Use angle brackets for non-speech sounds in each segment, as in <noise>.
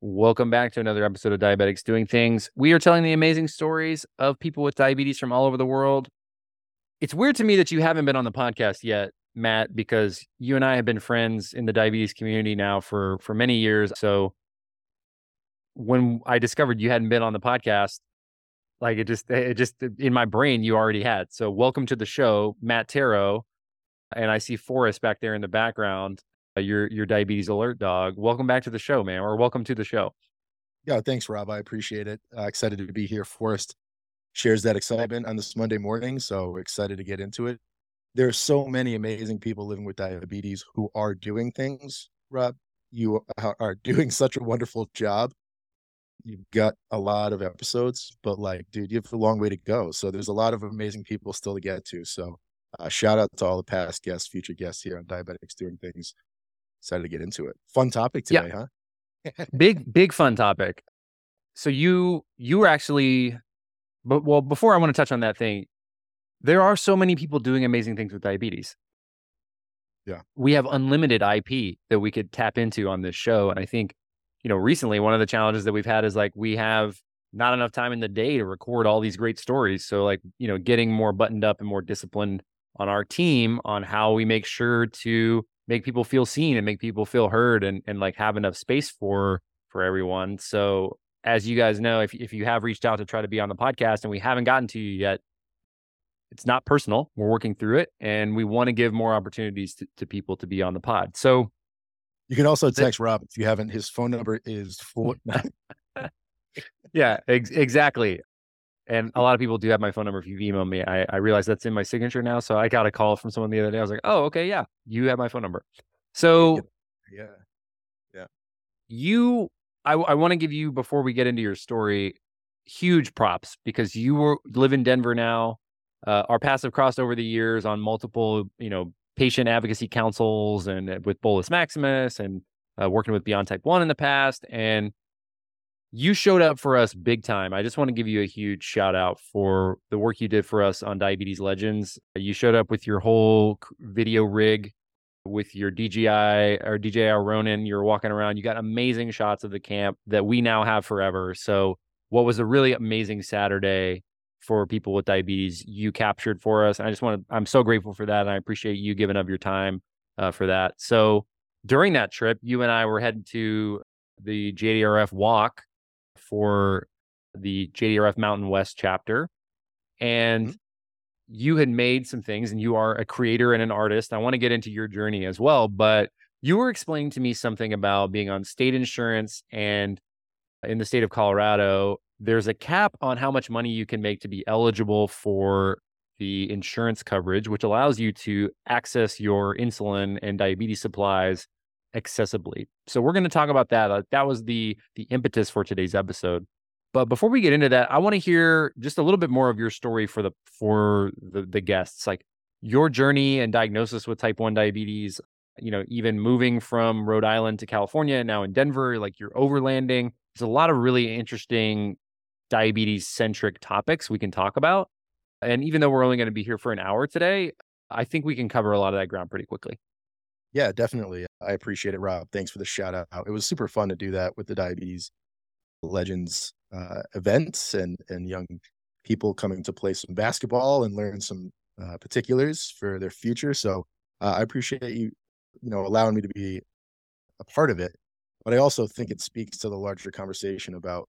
Welcome back to another episode of Diabetics Doing Things. We are telling the amazing stories of people with diabetes from all over the world. It's weird to me that you haven't been on the podcast yet, Matt, because you and I have been friends in the diabetes community now for for many years. So when I discovered you hadn't been on the podcast, like it just it just in my brain you already had. So welcome to the show, Matt Tarro, and I see Forrest back there in the background. Uh, your your diabetes alert dog. Welcome back to the show, man, or welcome to the show. Yeah, thanks, Rob. I appreciate it. Uh, excited to be here. Forrest shares that excitement on this Monday morning, so excited to get into it. There are so many amazing people living with diabetes who are doing things. Rob, you are doing <laughs> such a wonderful job you've got a lot of episodes, but like, dude, you have a long way to go. So there's a lot of amazing people still to get to. So uh, shout out to all the past guests, future guests here on Diabetics Doing Things. Excited to get into it. Fun topic today, yeah. huh? <laughs> big, big fun topic. So you you were actually, but well, before I want to touch on that thing, there are so many people doing amazing things with diabetes. Yeah, we have unlimited IP that we could tap into on this show, and I think you know, recently one of the challenges that we've had is like we have not enough time in the day to record all these great stories. So like, you know, getting more buttoned up and more disciplined on our team on how we make sure to make people feel seen and make people feel heard and and like have enough space for for everyone. So as you guys know, if if you have reached out to try to be on the podcast and we haven't gotten to you yet, it's not personal. We're working through it and we want to give more opportunities to, to people to be on the pod. So you can also text Rob if you haven't. His phone number is four. <laughs> yeah, ex- exactly. And a lot of people do have my phone number if you email me. I, I realize that's in my signature now. So I got a call from someone the other day. I was like, oh, okay, yeah, you have my phone number. So yeah, yeah. You, I, I want to give you before we get into your story, huge props because you were live in Denver now. Uh, our paths have crossed over the years on multiple, you know, patient advocacy councils and uh, with Bolus Maximus and uh, working with Beyond Type 1 in the past. And you showed up for us big time. I just want to give you a huge shout out for the work you did for us on Diabetes Legends. You showed up with your whole video rig with your DJI or DJI Ronin. You're walking around. You got amazing shots of the camp that we now have forever. So, what was a really amazing Saturday for people with diabetes you captured for us. And I just want to, I'm so grateful for that. And I appreciate you giving up your time uh, for that. So during that trip, you and I were headed to the JDRF walk for the JDRF Mountain West chapter. And mm-hmm. you had made some things and you are a creator and an artist. I want to get into your journey as well, but you were explaining to me something about being on state insurance and in the state of Colorado there's a cap on how much money you can make to be eligible for the insurance coverage, which allows you to access your insulin and diabetes supplies accessibly. So we're going to talk about that. Uh, that was the the impetus for today's episode. But before we get into that, I want to hear just a little bit more of your story for the for the the guests, like your journey and diagnosis with type 1 diabetes, you know, even moving from Rhode Island to California, and now in Denver, like you're overlanding. There's a lot of really interesting diabetes centric topics we can talk about. And even though we're only going to be here for an hour today, I think we can cover a lot of that ground pretty quickly. Yeah, definitely. I appreciate it, Rob. Thanks for the shout out. It was super fun to do that with the Diabetes Legends uh, events and and young people coming to play some basketball and learn some uh, particulars for their future. So uh, I appreciate you, you know, allowing me to be a part of it. But I also think it speaks to the larger conversation about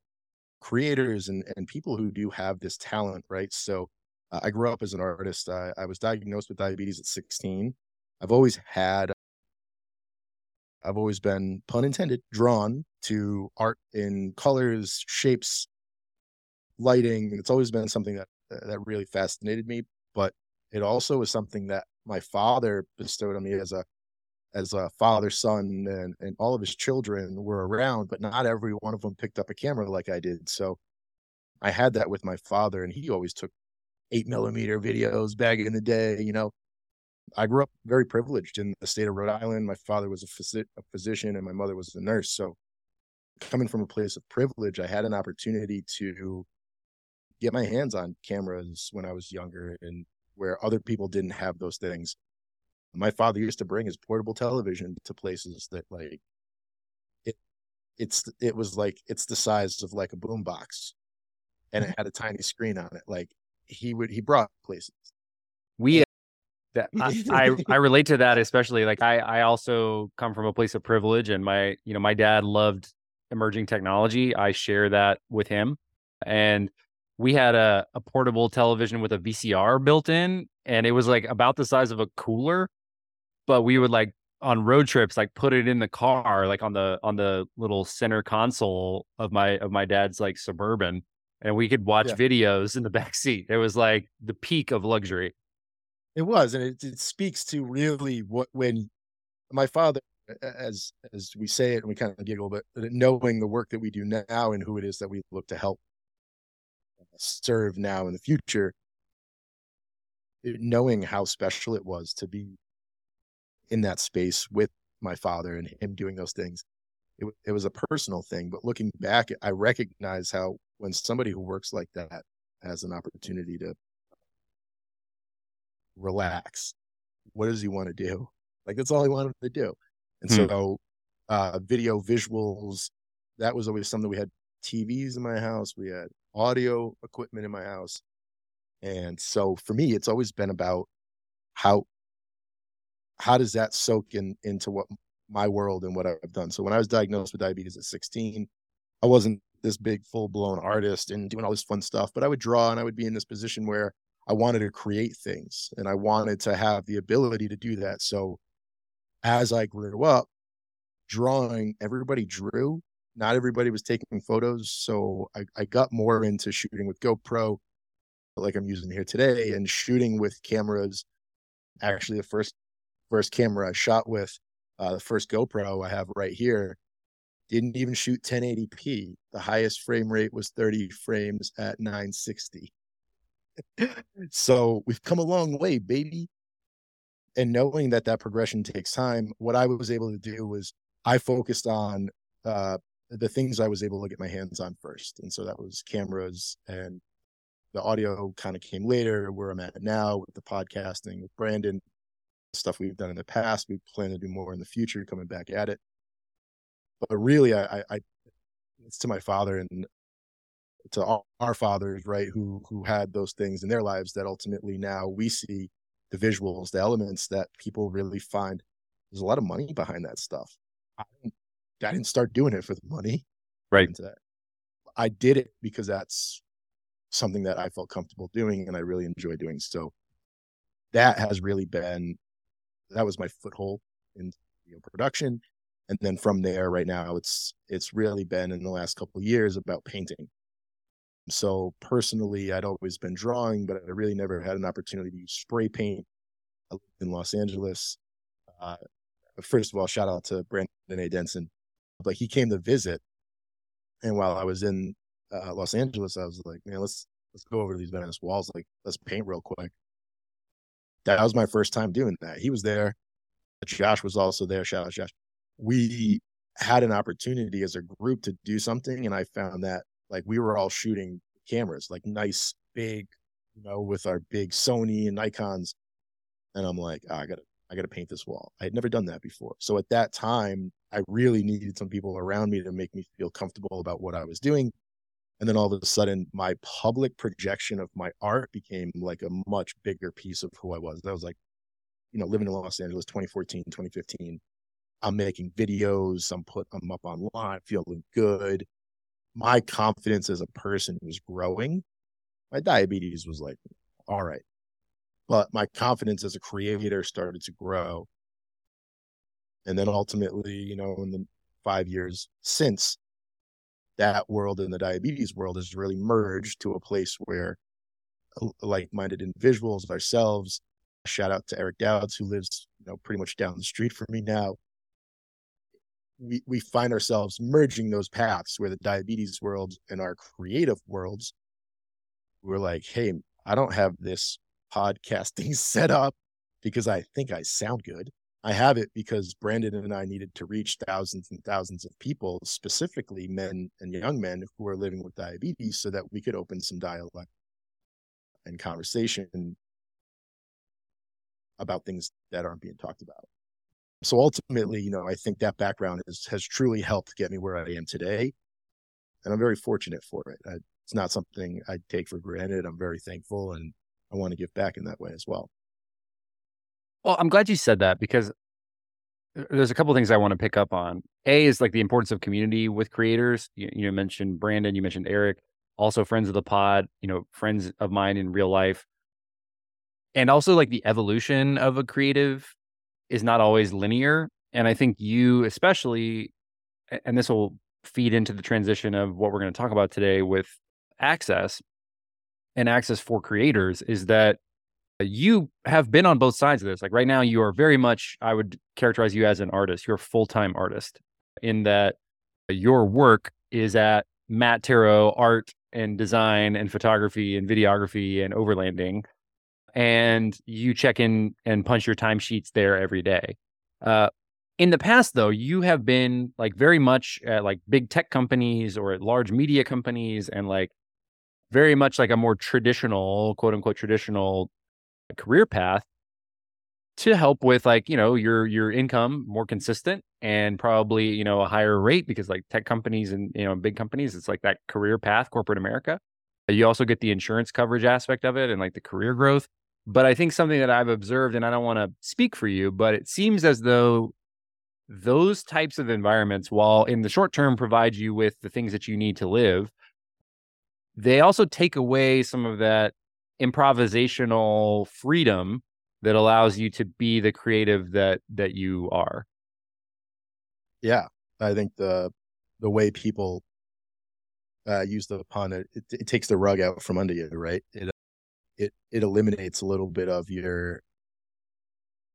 creators and, and people who do have this talent, right? So uh, I grew up as an artist. I, I was diagnosed with diabetes at 16. I've always had, I've always been, pun intended, drawn to art in colors, shapes, lighting. It's always been something that uh, that really fascinated me. But it also was something that my father bestowed on me as a as a father, son, and, and all of his children were around, but not every one of them picked up a camera like I did. So I had that with my father, and he always took eight millimeter videos back in the day. You know, I grew up very privileged in the state of Rhode Island. My father was a, phys- a physician, and my mother was a nurse. So coming from a place of privilege, I had an opportunity to get my hands on cameras when I was younger and where other people didn't have those things my father used to bring his portable television to places that like it it's it was like it's the size of like a boombox, and it <laughs> had a tiny screen on it. Like he would he brought places. We that <laughs> I, I, I relate to that especially like I I also come from a place of privilege and my you know my dad loved emerging technology. I share that with him and we had a, a portable television with a VCR built in and it was like about the size of a cooler but we would like on road trips like put it in the car like on the on the little center console of my of my dad's like suburban and we could watch yeah. videos in the <laughs> back seat it was like the peak of luxury it was, and it, it speaks to really what when my father, as as we say it, and we kind of giggle, but uh, knowing the work that we do now and who it is that we look to help serve now in the future, knowing how special it was to be in that space with my father and him doing those things. It, it was a personal thing, but looking back, I recognize how when somebody who works like that has an opportunity to relax. What does he want to do? Like that's all he wanted to do. And hmm. so uh video visuals, that was always something we had TVs in my house, we had audio equipment in my house. And so for me, it's always been about how how does that soak in into what my world and what I've done. So when I was diagnosed with diabetes at 16, I wasn't this big full blown artist and doing all this fun stuff, but I would draw and I would be in this position where I wanted to create things and I wanted to have the ability to do that. So as I grew up, drawing, everybody drew. Not everybody was taking photos. So I, I got more into shooting with GoPro, like I'm using here today, and shooting with cameras. Actually, the first first camera I shot with, uh, the first GoPro I have right here, didn't even shoot 1080p. The highest frame rate was 30 frames at 960 <laughs> so we've come a long way, baby. And knowing that that progression takes time, what I was able to do was I focused on uh, the things I was able to get my hands on first. And so that was cameras and the audio kind of came later where I'm at now with the podcasting with Brandon, stuff we've done in the past. We plan to do more in the future, coming back at it. But really, I, I it's to my father and to all our fathers, right, who who had those things in their lives that ultimately now we see the visuals, the elements that people really find. There's a lot of money behind that stuff. I didn't, I didn't start doing it for the money, right? I did it because that's something that I felt comfortable doing and I really enjoy doing. So that has really been that was my foothold in video production. And then from there, right now, it's it's really been in the last couple years about painting so personally, I'd always been drawing, but I really never had an opportunity to use spray paint. In Los Angeles. Uh, first of all, shout out to Brandon A. Denson. But he came to visit, and while I was in uh, Los Angeles, I was like, man, let's let's go over to these Venice walls. Like, let's paint real quick. That was my first time doing that. He was there. Josh was also there. Shout out Josh. We had an opportunity as a group to do something, and I found that like we were all shooting cameras, like nice, big, you know, with our big Sony and Nikons. And I'm like, oh, I gotta, I gotta paint this wall. I had never done that before. So at that time, I really needed some people around me to make me feel comfortable about what I was doing. And then all of a sudden, my public projection of my art became like a much bigger piece of who I was. That was like, you know, living in Los Angeles, 2014, 2015. I'm making videos. I'm put, I'm up online, feeling good my confidence as a person was growing. My diabetes was like, all right. But my confidence as a creator started to grow. And then ultimately, you know, in the five years since, that world and the diabetes world has really merged to a place where uh, like-minded individuals of ourselves shout out to eric dowds who lives you know pretty much down the street from me now we, we find ourselves merging those paths where the diabetes world and our creative worlds we're like hey i don't have this podcasting <laughs> set up because i think i sound good. I have it because brandon and i needed to reach thousands and thousands of people specifically men and young men who are living with diabetes so that we could open some dialogue and conversation about things that aren't being talked about So ultimately, you know, I think that background has has truly helped get me where I am today, and I'm very fortunate for it. I, it's not something I take for granted. I'm very thankful, and I want to give back in that way as well. Well, I'm glad you said that because uh, there's a couple things I want to pick up on. A is like the importance of community with creators. You, you mentioned Brandon, you mentioned Eric, also friends of the pod, you know, friends of mine in real life. And also like the evolution of a creative is not always linear. And I think you especially, and this will feed into the transition of what we're going to talk about today with access and access for creators is that you have been on both sides of this. Like right now, you are very much, I would characterize you as an artist. You're a full time artist in that your work is at Matt Tarro art and design and photography and videography and overlanding. And you check in and punch your timesheets there every day. Uh, in the past, though, you have been like very much at like big tech companies or at large media companies and like very much like a more traditional, quote unquote, traditional career path to help with like you know your your income more consistent and probably you know a higher rate because like tech companies and you know big companies it's like that career path corporate america you also get the insurance coverage aspect of it and like the career growth but i think something that i've observed and i don't want to speak for you but it seems as though those types of environments while in the short term provide you with the things that you need to live they also take away some of that improvisational freedom that allows you to be the creative that that you are. Yeah i think the the way people uh, use the pun it, it, it, takes the rug out from under you right? It it it eliminates a little bit of your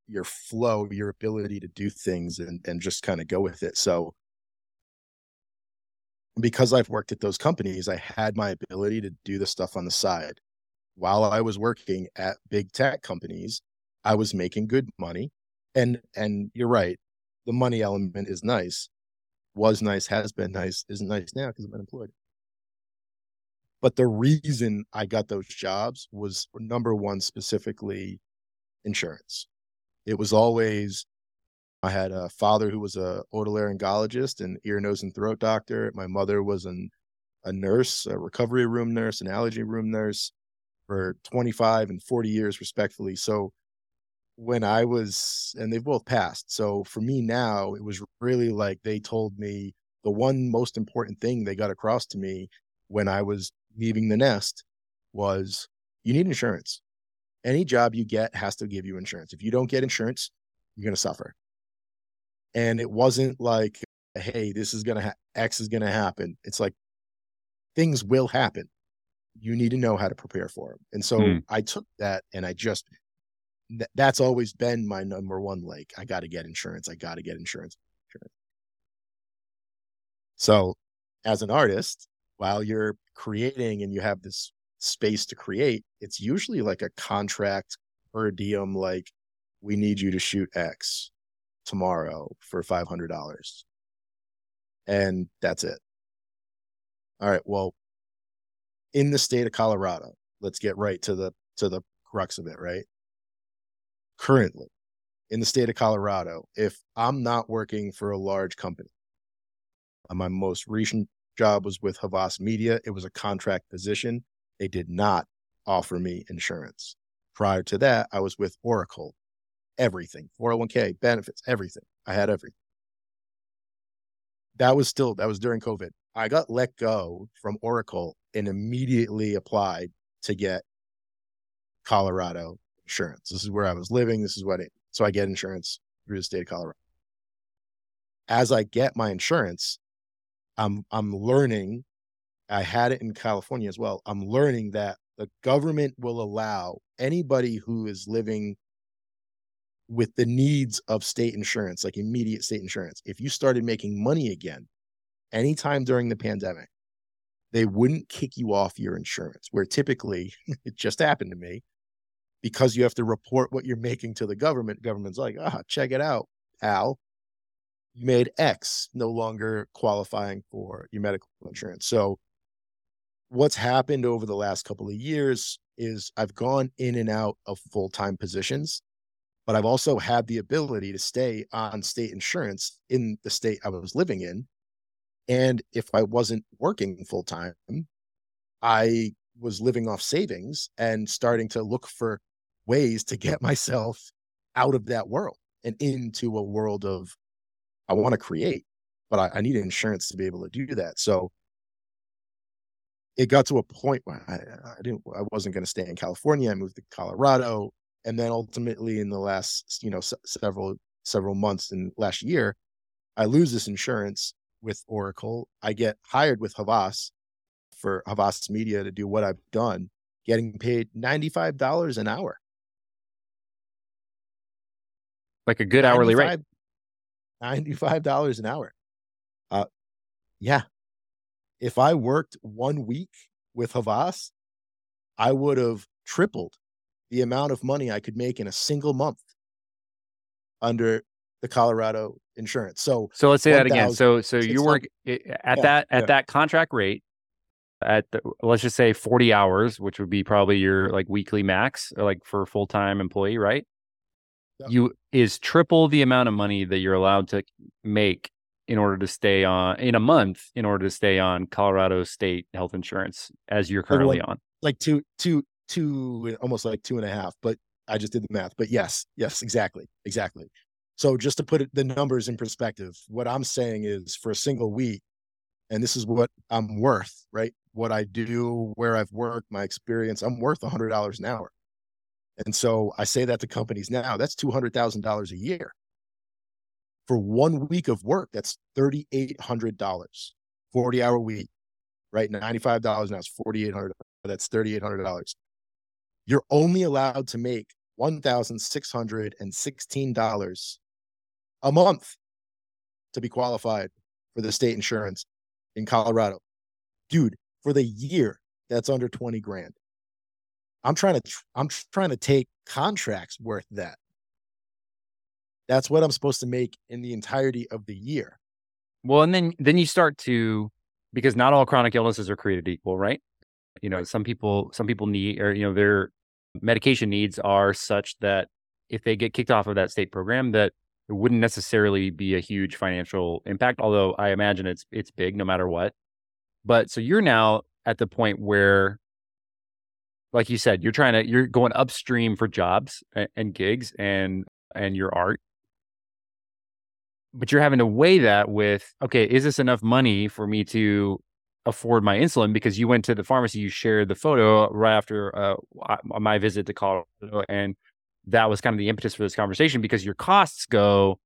your flow your ability to do things and and just kind of go with it so because i've worked at those companies i had my ability to do the stuff on the side while I was working at big tech companies, I was making good money. And and you're right, the money element is nice, was nice, has been nice, isn't nice now because I'm unemployed. But the reason I got those jobs was number one, specifically insurance. It was always I had a father who was a otolaryngologist and ear, nose, and throat doctor. My mother was an, a nurse, a recovery room nurse, an allergy room nurse for 25 and 40 years respectfully so when i was and they've both passed so for me now it was really like they told me the one most important thing they got across to me when i was leaving the nest was you need insurance any job you get has to give you insurance if you don't get insurance you're going to suffer and it wasn't like hey this is going to ha- x is going to happen it's like things will happen you need to know how to prepare for them. And so mm. I took that and I just, th- that's always been my number one like, I got to get insurance. I got to get insurance. So as an artist, while you're creating and you have this space to create, it's usually like a contract per diem, like, we need you to shoot X tomorrow for $500. And that's it. All right. Well, in the state of Colorado. Let's get right to the to the crux of it, right? Currently, in the state of Colorado, if I'm not working for a large company, uh, my most recent job was with Havas Media. It was a contract position. They did not offer me insurance. Prior to that, I was with Oracle. Everything, 401k, benefits, everything. I had everything. That was still, that was during COVID. I got let go from Oracle and immediately applied to get Colorado insurance. This is where I was living. This is what it, so I get insurance through the state of Colorado. As I get my insurance, I'm I'm learning. I had it in California as well. I'm learning that the government will allow anybody who is living with the needs of state insurance, like immediate state insurance. If you started making money again, anytime during the pandemic, they wouldn't kick you off your insurance, where typically <laughs> it just happened to me because you have to report what you're making to the government. Government's like, ah, check it out, pal. You made X no longer qualifying for your medical insurance. So, what's happened over the last couple of years is I've gone in and out of full time positions. but I've also had the ability to stay on state insurance in the state I was living in. And if I wasn't working full time, I was living off savings and starting to look for ways to get <laughs> myself out of that world and into a world of I want to create, but I, I need insurance to be able to do that. So it got to a point where I, I didn't, I wasn't going to stay in California. I moved to Colorado, and then ultimately, in the last, you know, s- several several months in last year, I lose this insurance with Oracle. I get hired with Havas for Havas Media to do what I've done, getting paid ninety five dollars an hour, like a good hourly rate. Ninety five dollars an hour. Uh, yeah, if I worked one week with Havas, I would have tripled the amount of money I could make in a single month under the Colorado insurance. So So let's say that again. So so you work at Yeah, that at yeah. that contract rate at the, let's just say 40 hours, which would be probably your like weekly max like for a full-time employee, right? Yep. You is triple the amount of money that you're allowed to make in order to stay on in a month in order to stay on Colorado state health insurance as you're currently on. like two, two, two, eh, almost like two and a half. But I just did the math. But yes, yes, exactly, exactly. So just to put it, the numbers in perspective, what I'm saying is for a single week, and this is what I'm worth, right? What I do, where I've worked, my experience, I'm worth a hundred dollars an hour. And so I say that to companies now, that's two hundred thousand dollars a year. For one week of work, that's thirty eight hundred dollars, forty hour week, right? Ninety five dollars now is forty eight hundred. That's thirty eight hundred dollars. You're only allowed to make one thousand six hundred and sixteen dollars a month to be qualified for the state insurance in Colorado. Dude, for the year, that's under 20 grand. I'm trying to I'm trying to take contracts worth that. That's what I'm supposed to make in the entirety of the year. Well, and then then you start to because not all chronic illnesses are created equal, right? You know, some people some people need or you know their medication needs are such that if they get kicked off of that state program that it wouldn't necessarily be a huge financial impact, although I imagine it's it's big no matter what. But so you're now at the point where like you said, you're trying to you're going upstream for jobs and, and gigs and and your art. But you're having to weigh that with okay is this enough money for me to afford my insulin? Because you went to the pharmacy you shared the photo right after uh, my visit to colorado and that was kind of the impetus for this conversation because your costs go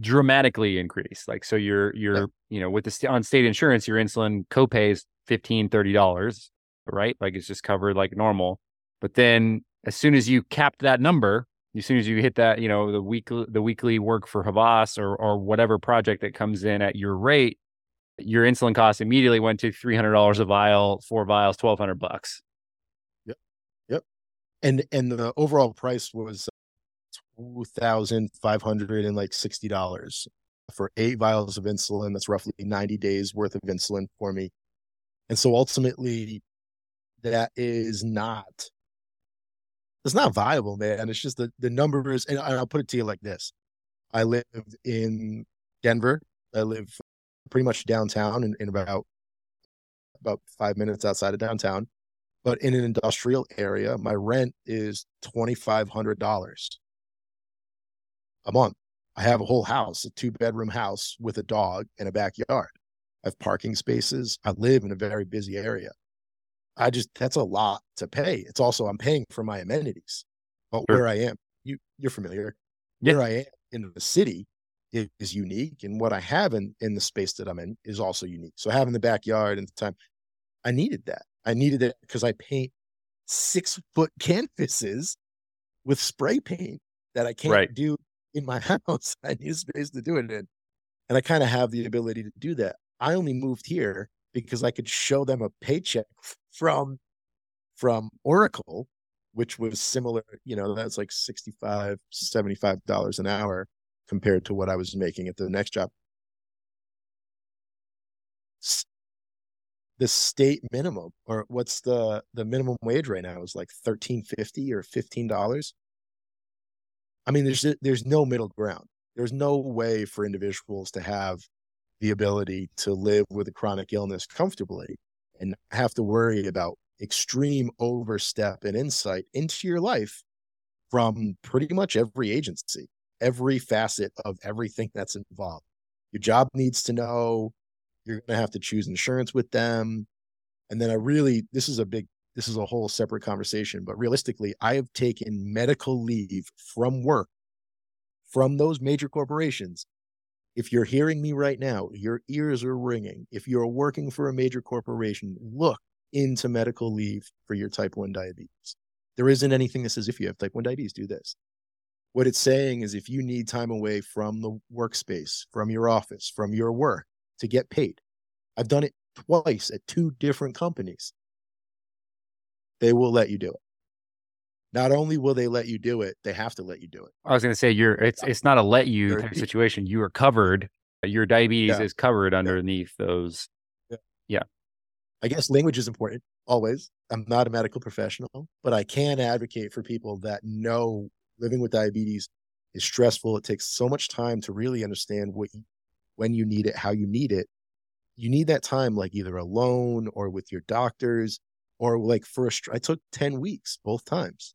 dramatically increase. Like so you're you're Yeah. you know with the on state insurance your insulin copay is 15 30 dollars right like it's just covered like normal but then as soon as you capped that number as soon as you hit that, you know, the weekly the weekly work for Havas or or whatever project that comes in at your rate, your insulin cost immediately went to three hundred dollars a vial, four vials, twelve hundred bucks. Yep, yep. And and the overall price was two thousand five hundred and like sixty dollars for eight vials of insulin. That's roughly 90 days worth of insulin for me. And so ultimately that is not it's not viable, man. It's just the the numbers, and I'll put it to you like this: I live in Denver. I live pretty much downtown, in, in about about five minutes outside of downtown. But in an industrial area, my rent is twenty five hundred dollars a month. I have a whole house, a two bedroom house with a dog and a backyard. I have parking spaces. I live in a very busy area. I just that's a lot to pay. It's also I'm paying for my amenities. But Sure. where I am, you you're familiar. Yeah. Where I am in the city is, is unique, and what I have in in the space that I'm in is also unique. So having the backyard and the time, I needed that. I needed it because I paint six foot <laughs> canvases with spray paint that I can't Right. do in my <laughs> house. I need a space to do it in, and I kind of have the ability to do that. I only moved here because I could show them a paycheck from from Oracle, which was similar, you know, that's like 65 $75 an hour compared to what I was making at the next job. The state minimum or what's the the minimum wage right now is like 1350 or $15. I mean, there's there's no middle ground. There's no way for individuals to have the ability to live with a chronic illness comfortably and have to worry about extreme overstep and insight into your life from pretty much every agency, every facet of everything that's involved. Your job needs to know, you're going to have to choose insurance with them. And then I really, this is a big, this is a whole separate conversation, but realistically, I have taken medical leave from work from those major corporations. If you're hearing me right now, your ears are ringing. If you're working for a major corporation, look into medical leave for your type 1 diabetes. There isn't anything that says if you have type 1 diabetes, do this. What it's saying is if you need time away from the workspace, from your office, from your work to get paid. I've done it twice at two different companies. They will let you do it. Not only will they let you do it, they have to let you do it. I was going to say you're it's it's not a let you type situation. You are covered. Your diabetes yeah. is covered underneath yeah. those. Yeah. yeah. I guess language is important always. I'm not a medical professional, but I can advocate for people that know living with diabetes is stressful. It takes so much time to really understand what you, when you need it, how you need it. You need that time like either alone or with your doctors or like for a I took 10 weeks both times.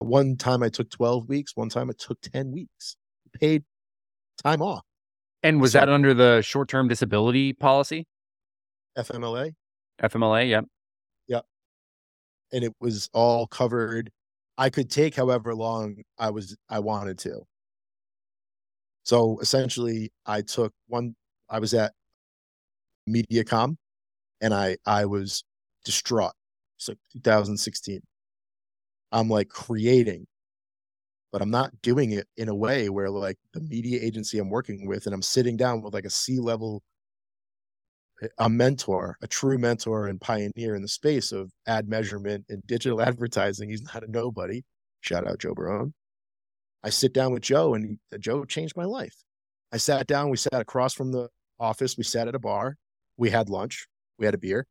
One time I took 12 weeks, one time I took 10 weeks. Paid time off. And was so, that under the short-term disability policy? FMLA? FMLA, yep. Yep. And it was all covered. I could take however long I was I wanted to. So essentially, I took one. I was at MediaCom, and I I was distraught. It's like 2016. I'm like creating, but I'm not doing it in a way where like the media agency I'm working with, and I'm sitting down with like a C level, eh, a mentor, a true mentor and pioneer in the space of ad measurement and digital <laughs> advertising. He's not a nobody. Shout out Joe Barone. I sit down with Joe, and he, Joe changed my life. I sat down. We sat across from the office. We sat at a bar. We had lunch. We had a beer.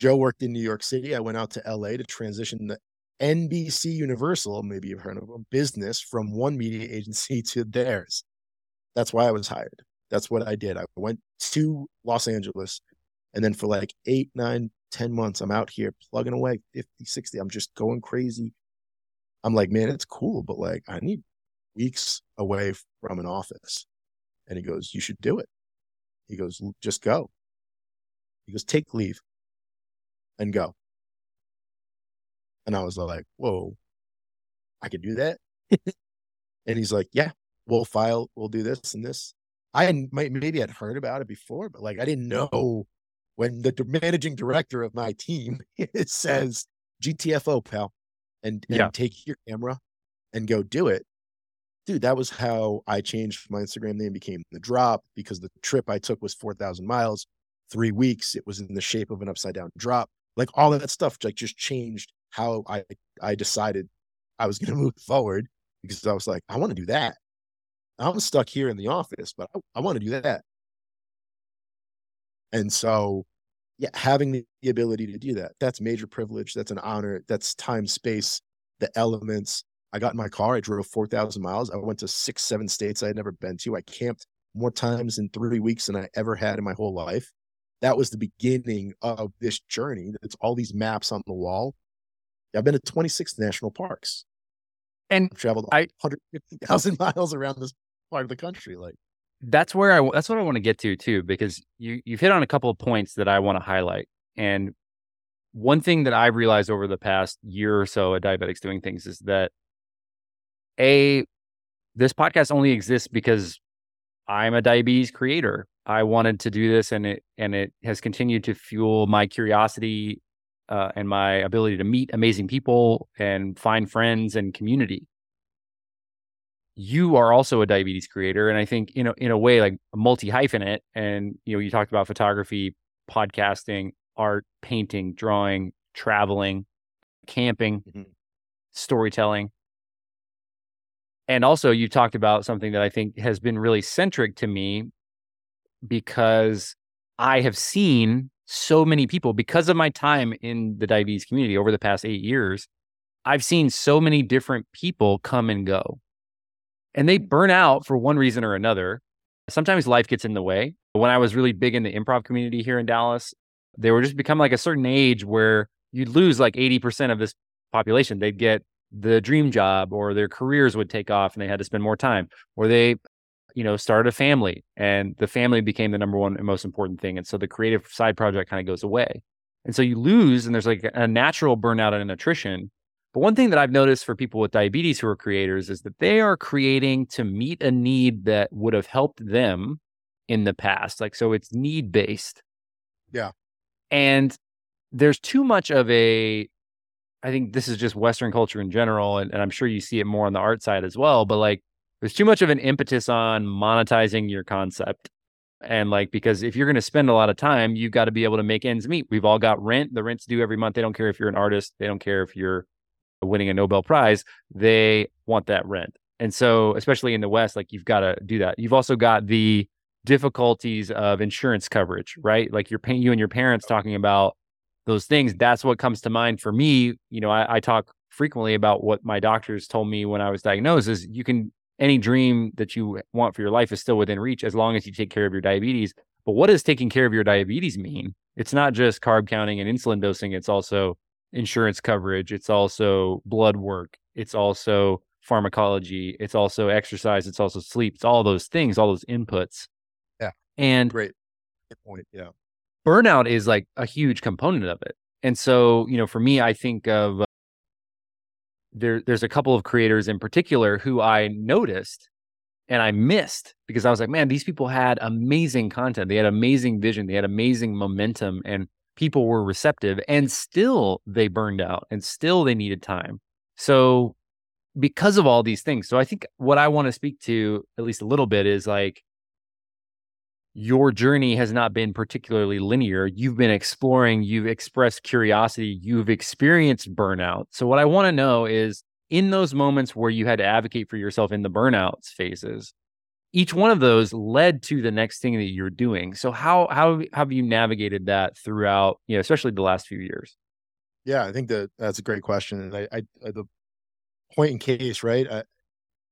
Joe worked in New York City. I went out to LA to transition the NBC Universal, maybe you've heard of them, business from one media agency <laughs> to theirs. That's why I was hired. That's what I did. I went to Los Angeles and then for like eight, nine, ten months, I'm out here plugging away 50, 60. I'm just going crazy, I'm like, man, it's cool, but like, I need weeks away from an office. And he goes, you should do it. He goes, just go. He goes, take leave and go. And I was like, whoa, I could do that. <laughs> and he's like, yeah, we'll file, we'll do this and this. I had, maybe I'd heard about it before, but like I didn't know when the managing director of my team <laughs> says GTFO, pal and, and yeah. take your camera and go do it. Dude, that was how I changed my Instagram name, became the drop because the trip I took was 4,000 miles, three weeks. It was in the shape of an upside down drop. Like all of that stuff like just changed how I, I decided I was <laughs> going to move forward because I was like, I want to do that. I'm stuck here in the office, but I, I want to do that. And so yeah, having the, the ability to do that, that's major privilege. That's an honor. That's time, space, the elements. I got in my car. I drove 4,000 miles. I went to six, seven states I had never been to. I camped more times in three weeks than I ever had in my whole life. That was the beginning of this journey. It's all these maps on the wall. I've been to 26 national parks and I've traveled 150,000 <laughs> miles around this part of the country. Like, that's where I that's what I want to get to too because you you've hit on a couple of points that I want to highlight. And one thing that I've realized over the past year or so at Diabetics Doing Things is that a this podcast only exists because I'm a diabetes creator. I wanted to do this, and it and it has continued to fuel my curiosity uh, and my ability to meet amazing people and find friends and community you are also a diabetes creator and i think you know in a way like multi hyphenate and you know you talked about photography podcasting art painting drawing traveling camping mm-hmm. storytelling and also you talked about something that i think has been really centric to me because i have seen so many people because of my time in the diabetes community over the past 8 years I've seen so many different people come and go. And they burn out for one reason or another. Sometimes life gets in the way. When I was really big in the improv community here in Dallas, they were just become like a certain age where you'd lose like 80% of this population. They'd get the dream job or their careers would take off and they had to spend more time or they you know started a family and the family became the number one and most important thing and so the creative side project kind of goes away and so you lose and there's like a natural burnout and attrition but one thing that I've noticed for people with diabetes who are creators is that they are creating to meet a need that would have helped them in the past. Like, so it's need based. Yeah. And there's too much of a, I think this is just Western culture in general. And, and I'm sure you see it more on the art side as well. But like, there's too much of an impetus on monetizing your concept. And like, because if you're going to spend a lot of time, you've got to be able to make ends meet. We've all got rent. The rent's due every month. They don't care if you're an artist. They don't care if you're winning a Nobel Prize, they want that rent. And so, especially in the West, like you've got to do that. You've also got the difficulties of insurance coverage, right? Like you're paying you and your parents talking about those things. That's what comes to mind for me. You know, I, I talk frequently about what my doctors told me when I was diagnosed is you can any dream that you want for your life is still within reach as long as you take care of your diabetes. But what does taking care of your diabetes mean? It's not just carb counting and insulin dosing, it's also insurance coverage. It's also blood work. It's also pharmacology. It's also exercise. It's also sleep. It's all those things, all those inputs. Yeah. And great Good point. Yeah. Burnout is like a huge component of it. And so, you know, for me, I think of there, there's a couple of creators in particular who I noticed and I missed because I was like, man, these people had amazing content. They had amazing vision. They had amazing momentum. And people were receptive and still they burned out and still they needed time. So because of all these things. So I think what I want to speak to at least a little bit is like your journey has not been particularly linear. You've been exploring, you've expressed curiosity, you've experienced burnout. So what I want to know is in those moments where you had to advocate for yourself in the burnout phases, each one of those led to the next thing that you're doing. So how how have you navigated that throughout, you know, especially the last few years? Yeah, I think that that's a great question. And I, I, the point in case, right? I,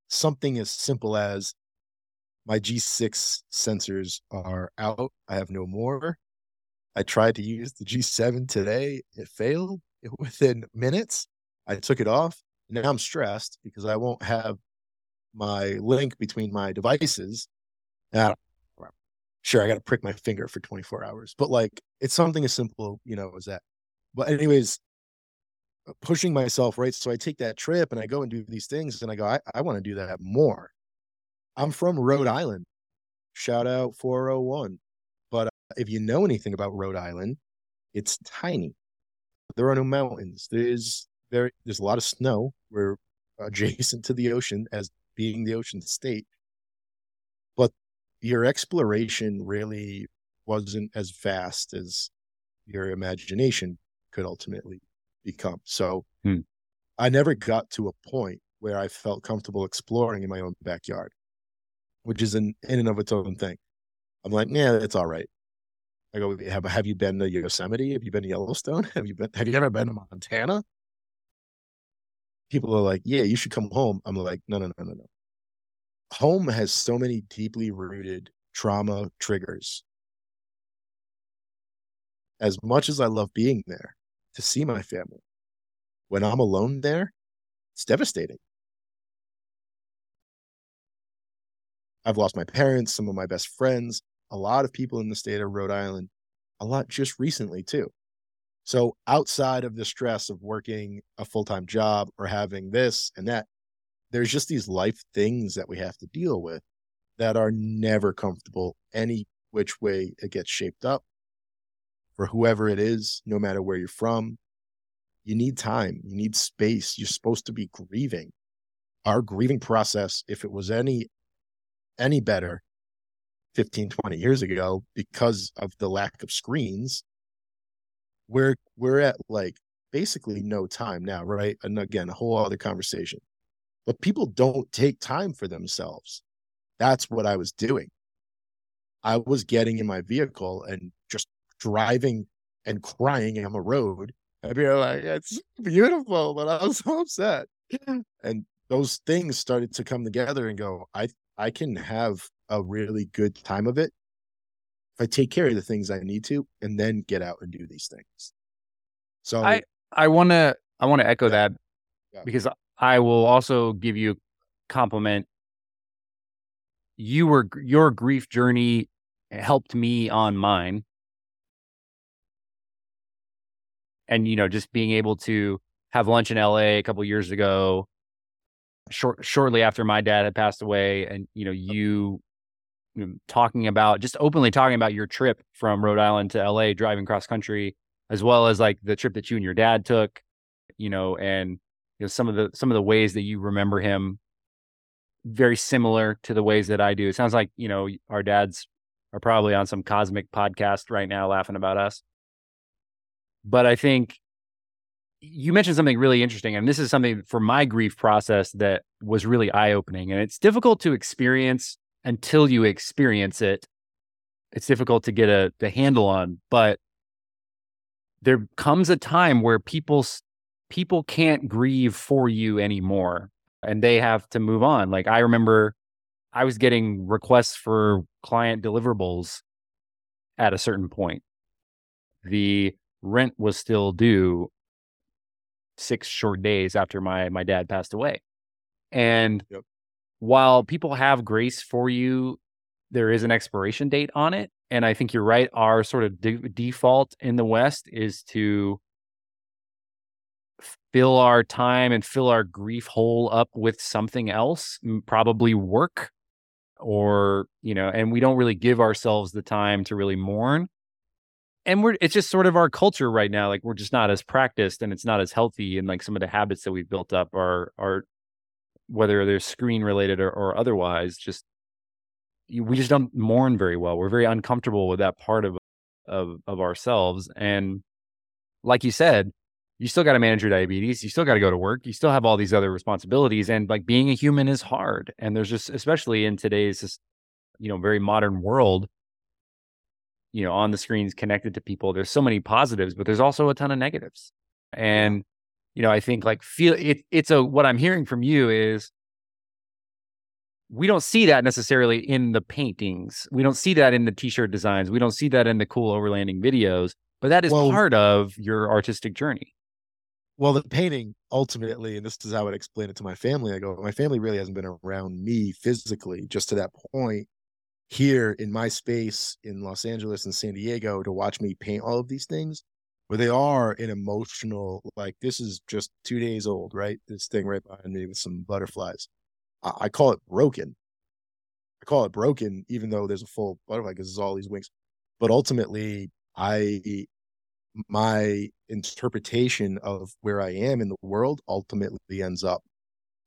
something as simple as my G6 sensors are out. I have no more. I tried to use the G7 today. It failed <laughs> within minutes. I took it off. Now I'm stressed because I won't have my link between my devices. And sure, I got to prick my finger for 24 hours, but like it's something as simple, you know, as that. But anyways, pushing myself, right? So I take that trip and I go and do these things and I go, I, I want to do that more. I'm from Rhode Island. Shout out 401. But uh, if you know anything about Rhode Island, it's tiny. There are no mountains. There's very there's a lot of snow. We're adjacent to the ocean as being the ocean state. But your exploration really wasn't as vast as your imagination could ultimately become. So hmm. I never got to a point where I felt comfortable exploring in my own backyard, which is in, in and of its own thing. I'm like, yeah, it's all right. I go, have have you been to Yosemite? Have you been to Yellowstone? <laughs> Have you been have you ever been to Montana? people are like, yeah, you should come home. I'm like, no, no, no, no, no. Home has so many deeply rooted trauma triggers. As much as I love being there to see my family, when I'm alone there, it's devastating. I've lost my parents, some of my best friends, a lot of people in the state of Rhode Island, a lot just recently, too. So outside of the stress of working a full time job or having this and that, there's just these life things that we have to deal with that are never comfortable any which way it gets shaped up for whoever it is, no matter where you're from. You need time, you need space. You're supposed to be grieving. Our grieving process, if it was any any better 15, 20 years ago, because of the lack of screens, we're we're at like basically no time now, right? And again, a whole other conversation. But people don't take time for themselves. That's what I was doing. I was getting in my vehicle and just driving and crying on the road people are like, it's beautiful, but I was so <laughs> upset. And those things started to come together and go, I I can have a really good time of it if I take care of the things I need to and then get out and do these things. So I I want to I want to echo Yeah. that Yeah. because I will also give you a compliment. You were your grief journey helped me on mine. And you know, just being able to have lunch in LA a couple years ago, short shortly after my dad had passed away, and you know, you, you know, talking about just openly talking about your trip from Rhode Island to LA, driving cross country, as well as like the trip that you and your dad took, you know, and you know some of the some of the ways that you remember him very similar to the ways that I do. It sounds like, you know, our dads are probably on some cosmic podcast right now laughing about us. But I think you mentioned something really interesting and this is something for my grief process that was really eye-opening and it's difficult to experience until you experience it. It's difficult to get a the handle on, but there comes a time where people people can't grieve for you anymore and they have to move on. Like I remember I was getting requests for client deliverables at a certain point. The rent was still due 6 short days after my my dad passed away. And Yep. while people have grace for you, there is an expiration date on it. And I think you're right. Our sort of de- default in the West is to fill our time and fill our grief hole up with something else, probably work or, you know, and we don't really give ourselves the time to really mourn. And we're it's just sort of our culture right now. Like we're just not as practiced and it's not as healthy. And like some of the habits that we've built up are are whether they're screen related or, or otherwise, just we just don't mourn very well. We're very uncomfortable with that part of of of ourselves. And like you said, you still got to manage your diabetes. You still got to go to work. You still have all these other responsibilities. And like being a human is hard. And there's just, especially in today's, you know, very modern world, you know, on the screens connected to people, there's so many positives, but there's also a ton of negatives. And, you know, I think like feel it, it's a, what I'm hearing from you is we don't see that necessarily in the paintings. We don't see that in the t-shirt designs. We don't see that in the cool overlanding videos, but that is Well- part of your artistic journey. Well, the painting ultimately, and this is how I would explain it to my family. I go, my family really hasn't been around me physically, just to that point here in my space in Los Angeles and San Diego to watch me paint all of these things, where they are an emotional, like this is just two days old, right? This thing right behind me with some butterflies. I, I call it broken. I call it broken, even though there's a full butterfly because there's all these wings. But ultimately, I my interpretation of where I am in the world ultimately ends up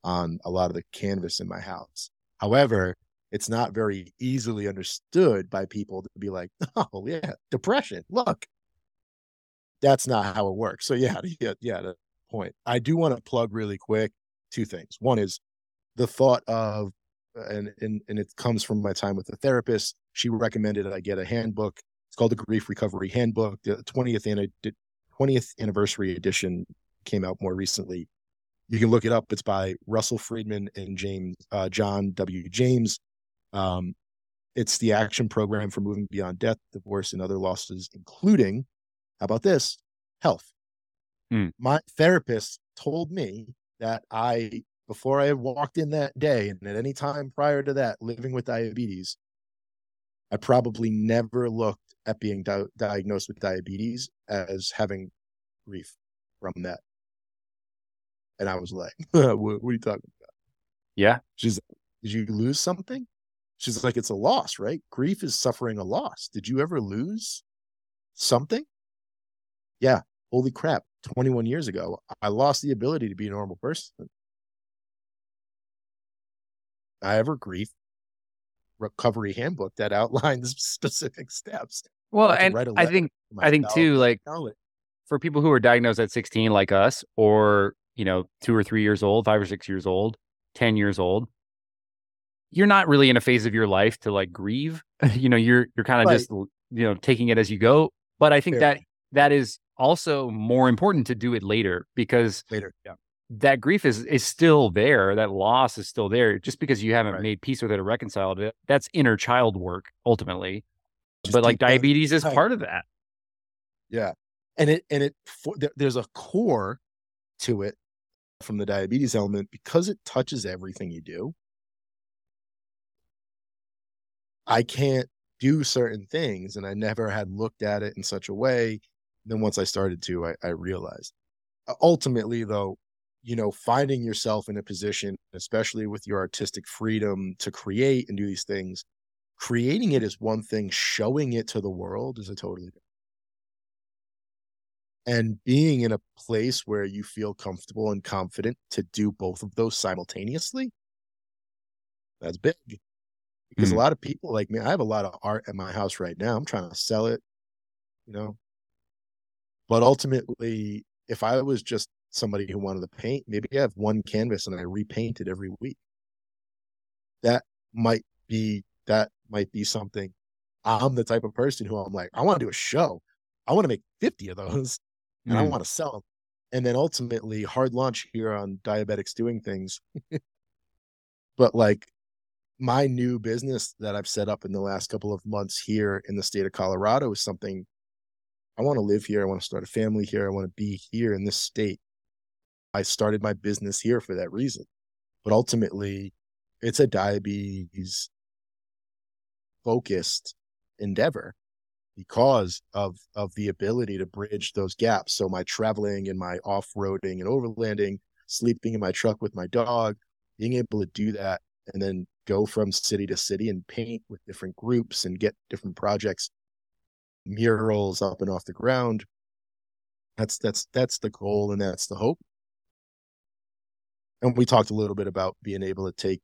on a lot of the canvas in my house. However, it's not very easily understood by people to be like, <laughs> oh yeah, depression. Look, that's not how it works. So yeah, <laughs> yeah, yeah. The point. I do want to plug really quick two things. One is the thought of, and and and it comes from my time with the therapist. She recommended I get a handbook it's called the Grief Recovery Handbook. The 20th, 20th anniversary edition came out more recently. You can look it up. It's by Russell Friedman and James uh, John W. James. Um, it's the action program for moving beyond death, divorce, and other losses, including, how about this, health. Hmm. My therapist told me that I, before I walked in that day, and at any time prior to that, living with diabetes, I probably never looked at being di- diagnosed with diabetes as having grief from that. And I was like, <laughs> what, what are you talking about? Yeah. She's did you lose something? She's like, it's a loss, right? Grief is suffering a loss. Did you ever lose something? Yeah. Holy crap. 21 years ago, I lost the ability to be a normal person. I ever grief recovery handbook that <laughs> outlines <laughs> specific steps. Well, I and a I think I think too, like for people who are diagnosed at 16 like us or you know two or three years old five or six years old 10 years old you're not really in a phase of your life to like grieve <laughs> you know you're you're kind of Right. just you know taking it as you go but i think Fair. that that is also more important to do it later because later. Yeah. That grief is is still there. That loss is still there. Just because you haven't Right. made peace with it or reconciled it, that's inner child work ultimately. Just but like diabetes is part of that. Yeah. And it and it for, there, there's a core to it from the diabetes element because it touches everything you do. I can't do certain things and I never had looked at it in such a way. Then once I started to, I, I realized. Uh, Ultimately, though, you know, finding yourself in a position, especially with your artistic freedom to create and do these things, creating it is one thing, showing it to the world is a totally different. And being in a place where you feel comfortable and confident to do both of those simultaneously, that's big. Because a Mm. lot of people like me, I have a lot of art at my house right now. I'm trying to sell it, you know. But ultimately, if I was just somebody who wanted to paint, maybe I have one canvas and I repaint it every week. That might be that might be something. I'm the type of person who I'm like, I want to do a show. I want to make 50 of those <laughs> and I Mm. want to sell them. And then ultimately, hard launch here on Diabetics Doing Things. <laughs> but like my new business that I've set up in the last couple of months here in the state of Colorado is something I want to live here. I want to start a family here. I want to be here in this state. I started my business here for that reason. But ultimately, it's a diabetes focused endeavor because of of the ability to bridge those gaps. So my traveling and my off-roading and overlanding, sleeping in my truck with my dog, being able to do that and then go from city to city and paint with different groups and get different projects murals up and off the ground that's that's that's the goal and that's the hope and we talked a little bit about being able to take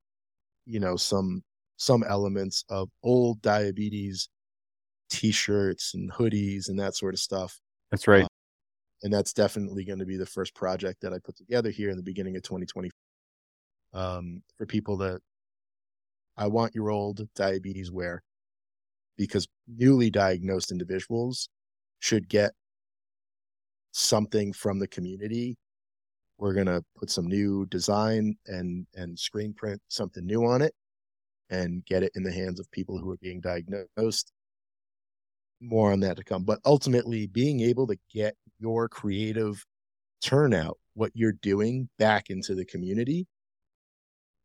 you know some some elements of old diabetes t-shirts and hoodies and that sort of stuff That's right. Uh, and that's definitely going to be the first project that I put together here in the beginning of 2020 um, for people that I want your old diabetes wear because newly diagnosed individuals should get something from the community. We're going to put some new design and and screen print something new on it and get it in the hands of people who are being diagnosed more on that to come. But ultimately, being able to get your creative turnout, what you're doing back into the community,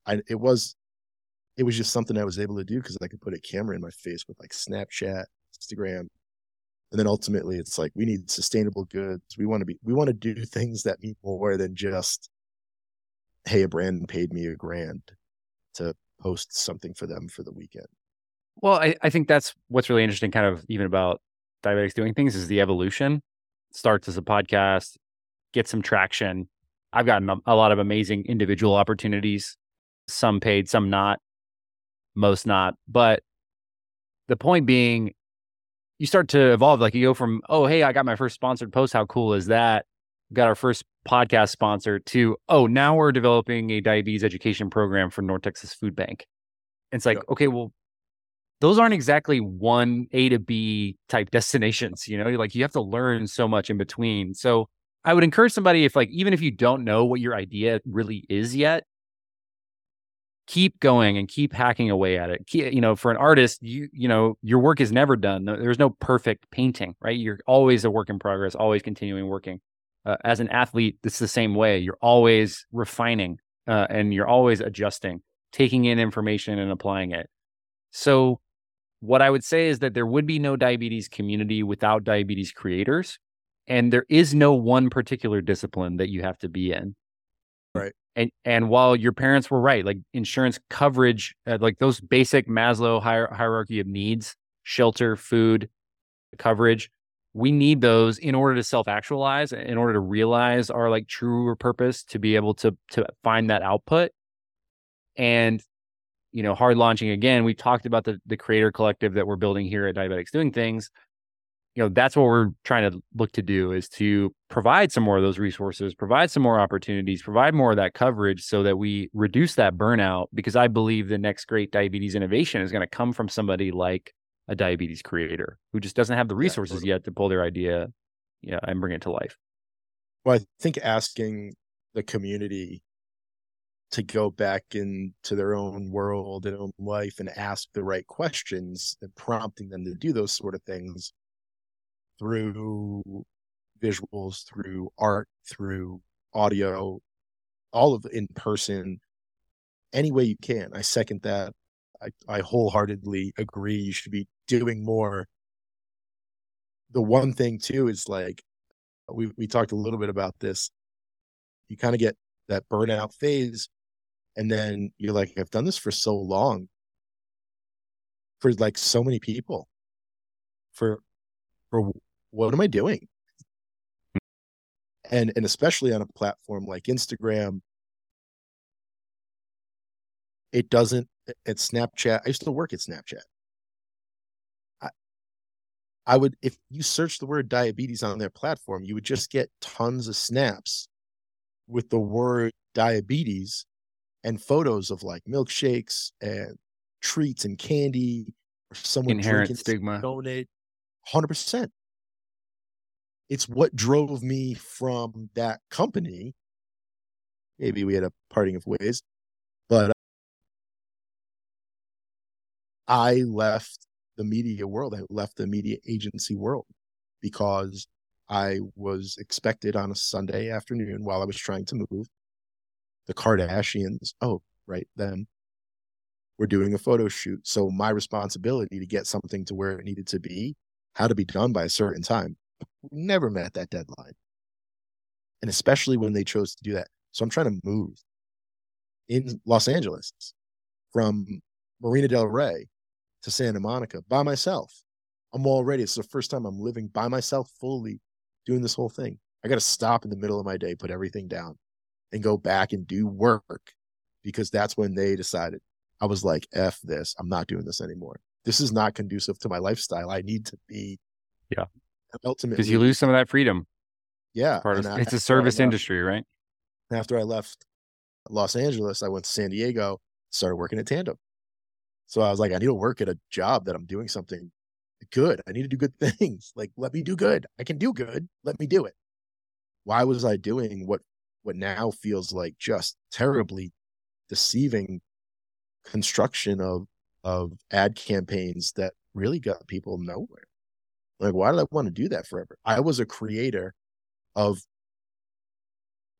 I, it was, it was just something I was able to do because I could put a camera in my face with like Snapchat, Instagram, and then ultimately it's like we need sustainable goods. We want to be, we want to do <laughs> things that mean more than just, hey, a brand paid me a grand to post something for them for the weekend. Well, I, I think that's what's really interesting, kind of even about diabetics doing things, is the evolution. Starts as a podcast, get some traction. I've gotten a, a lot of amazing individual opportunities, some paid, some not, most not. But the point being, you start to evolve. Like you go from, oh, hey, I got my first sponsored post. How cool is that? Got our first podcast sponsor to, oh, now we're developing a diabetes education program for North Texas Food Bank. And it's like, Yep. okay, well, those aren't exactly one A to B type destinations. You know, like you have to learn so much in between. So I would encourage somebody if like even if you don't know what your idea really is yet, keep going and keep hacking away at it. You know, for an artist, you you know, your work is never done. There's no perfect painting, right? You're always a work in progress, always continuing working. Uh, as an athlete, it's the same way. You're always refining uh, and you're always adjusting, taking in information and applying it. So what I would say is that there would be no diabetes community without diabetes creators. And there is no one particular discipline that you have to be in. Right. And and while your parents were right, like insurance coverage, uh, like those basic Maslow hier- hierarchy of needs, shelter, food, coverage, we need those in order to self-actualize, in order to realize our like truer purpose, to be able to to find that output. And you know, hard launching again, we talked about the the creator collective that we're building here at Diabetics Doing Things. You know, that's what we're trying to look to do is to provide some more of those resources, provide some more opportunities, provide more of that coverage so that we reduce that burnout. Because I believe the next great diabetes innovation is going to come from somebody like a diabetes creator who just doesn't have the resources totally. yet to pull their idea yeah, and bring it to life. Well, I think asking the community to go back into their own world and own life and ask the right questions and prompting them to do those sort of things through visuals, through art, through audio, all of in person, any way you can. I second that. I, I wholeheartedly agree. You should be doing more. The one thing too is like we we talked a little bit about this. You kind of get that burnout phase and then you're like i've done this for so long for like so many people for for what am i doing? And and especially on a platform like instagram. It doesn't at snapchat i used to work at snapchat. I i would if you search the word diabetes on their platform you would just get tons of snaps with the word diabetes and photos of like milkshakes and treats and candy or someone Inherent drinking stigma. donate 100% it's what drove me from that company maybe we had a parting of ways but uh, i left the media world i left the media agency world because i was expected on a sunday afternoon while i was trying to move the Kardashians. Oh, right, them. We're doing a photo shoot. So my responsibility to get something to where it needed to be had to be done by a certain time. We Never met that deadline. And especially when they chose to do that. So I'm trying to move in Los Angeles from Marina Del Rey to Santa Monica by myself. I'm already, it's the first time I'm living by myself fully doing this whole thing. I got to stop in the middle of my day, put everything down, and go back and do work because that's when they decided I was like, F this, I'm not doing this anymore. This is not conducive to my lifestyle. I need to be. Yeah. Ultimately. Because you lose some of that freedom. Yeah. Part of, I, it's a service industry, right? After I left Los Angeles, I went to San Diego, started working at Tandem. So I was like, I need to work at a job that I'm doing something good. I need to do good <laughs> things. Like, let me do good. I can do good. Let me do it. Why was I doing what what now feels like just terribly deceiving construction of of ad campaigns that really got people nowhere. Like, why did I want to do that forever? I was a creator of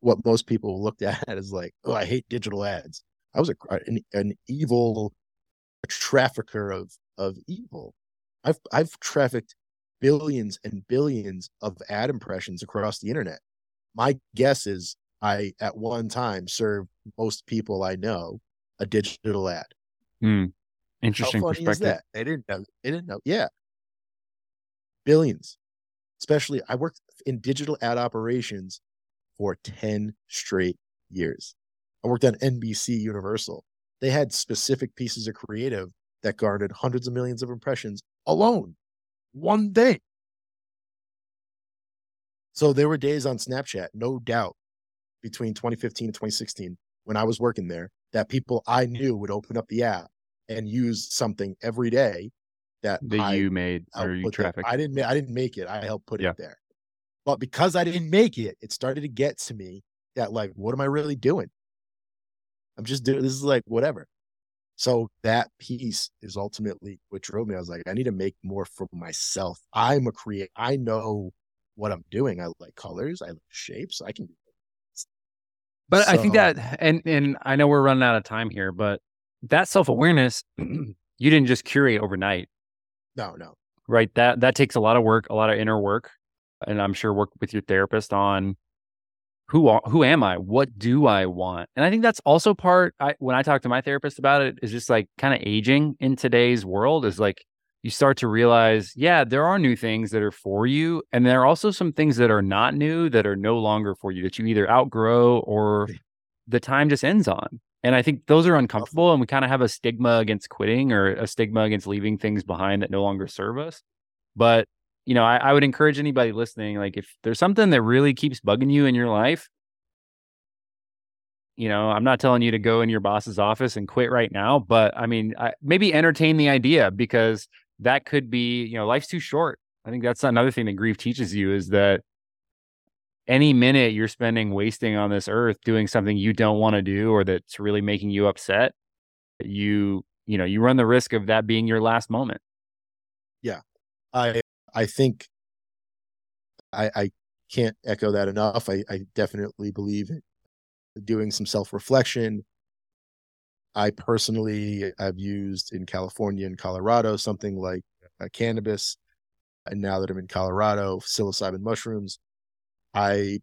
what most people looked <laughs> at as like, oh, I hate digital ads. I was a, an, an evil a trafficker of of evil. I've I've trafficked billions and billions of ad impressions across the internet. My guess is I at one time served most people I know a digital ad. Hmm. Interesting How funny perspective. Is that? They didn't know. They didn't know. Yeah. Billions. Especially I worked in digital ad operations for 10 straight years. I worked on NBC Universal. They had specific pieces of creative that garnered hundreds of millions of impressions alone. One day. So there were days on Snapchat, no doubt, between 2015 and 2016 when I was working there that people I knew would open up the app and use something every day that, that I you made or you traffic. I didn't. I didn't make it. I helped put Yeah. it there. But because I didn't make it, it started to get to me that like, what am I really doing? I'm just doing this is like whatever. So that piece is ultimately what drove me. I was like, I need to make more for myself. I'm a create. I know what I'm doing. I like colors. I like shapes. I can do But I think that, and and I know we're running out of time here, but that self awareness, <clears throat> you didn't just curate overnight, no, no. right? That that takes a lot of work, a lot of inner work, and I'm sure work with your therapist on who who am I? What do I want? And I think that's also part. I when I talk to my therapist about it, is just like kind of aging in today's world is like you start to realize, yeah, there are new things that are for you, and there are also some things that are not new that are no longer for you that you either outgrow or the time just ends on. And I think those are uncomfortable, and we kind of have a stigma against quitting or a stigma against leaving things behind that no longer serve us. But you know, I, I would encourage anybody listening, like if there's something that really keeps bugging you in your life, you know, I'm not telling you to go in your boss's office and quit right now, but I mean, I, maybe entertain the idea because that could be, you know, life's too short. I think that's another thing that grief teaches you is that any minute you're spending wasting on this earth doing something you don't want to do or that's really making you upset, you you know, you run the risk of that being your last moment. Yeah. I I think I I can't echo that enough. I, I definitely believe in doing some self-reflection. I personally have used in California and Colorado something like uh, cannabis, and now that I'm in Colorado, psilocybin mushrooms. I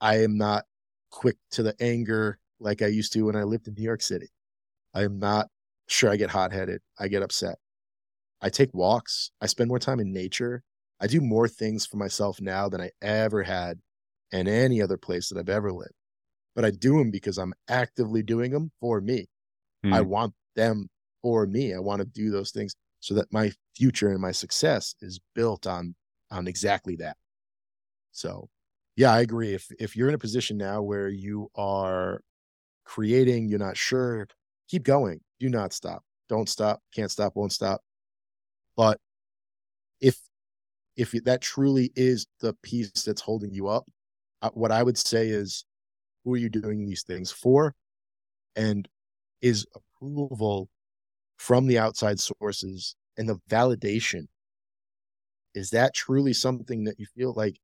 I am not quick to the anger like I used to when I lived in New York City. I am not sure I get hot headed. I get upset. I take walks. I spend more time in nature. I do more things for myself now than I ever had in any other place that I've ever lived. But I do them because I'm actively doing them for me. I hmm. want them for me. I want to do those things so that my future and my success is built on on exactly that. So, yeah, I agree. If if you're in a position now where you are creating, you're not sure, keep going. Do not stop. Don't stop. Can't stop. Won't stop. But if if that truly is the piece that's holding you up, uh, what I would say is, who are you doing these things for? And is approval from the outside sources and the validation is that truly something that you feel like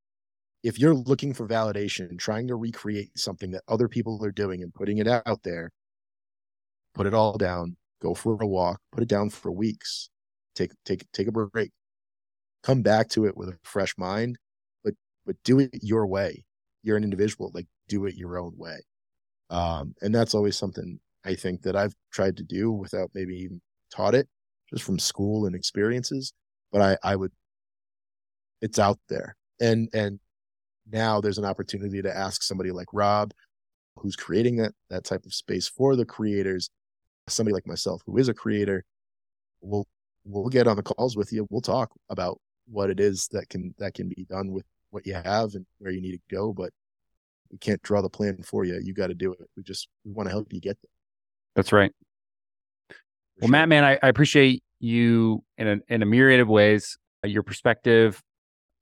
if you're looking for validation, trying to recreate something that other people are doing and putting it out there, put it all down, go for a walk, put it down for weeks, take take take a break, come back to it with a fresh mind, but but do it your way. You're an individual, like do it your own way. Um, and that's always something I think that I've tried to do without maybe even taught it, just from school and experiences. But I I would, it's out there, and and now there's an opportunity to ask somebody like Rob, who's creating that that type of space for the creators, somebody like myself who is a creator, we'll we'll get on the calls with you. We'll talk about what it is that can that can be done with what you have and where you need to go. But we can't draw the plan for you. You got to do it. We just we want to help you get there. That's right. For well, sure. Matt, man, I, I appreciate you in a in a myriad of ways. Uh, your perspective,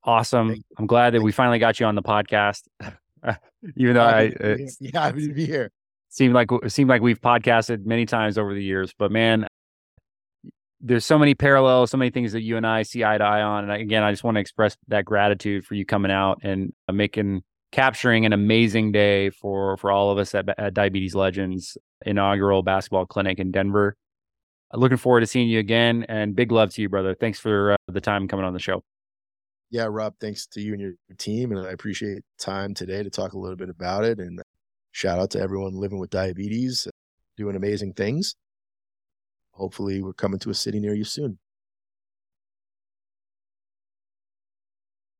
awesome. I'm glad that we finally got you on the podcast. <laughs> Even though I, it's, <laughs> yeah, happy to be here. Seemed like seemed like we've podcasted many times over the years, but man, there's so many parallels, so many things that you and I see eye to eye on. And again, I just want to express that gratitude for you coming out and uh, making capturing an amazing day for for all of us at, at Diabetes Legends inaugural basketball clinic in Denver. Looking forward to seeing you again, and big love to you, brother. Thanks for uh, the time coming on the show yeah, Rob, thanks to you and your team. And I appreciate time today to talk a little bit about it. And shout out to everyone living with diabetes, doing amazing things. Hopefully, we're coming to a city near you soon.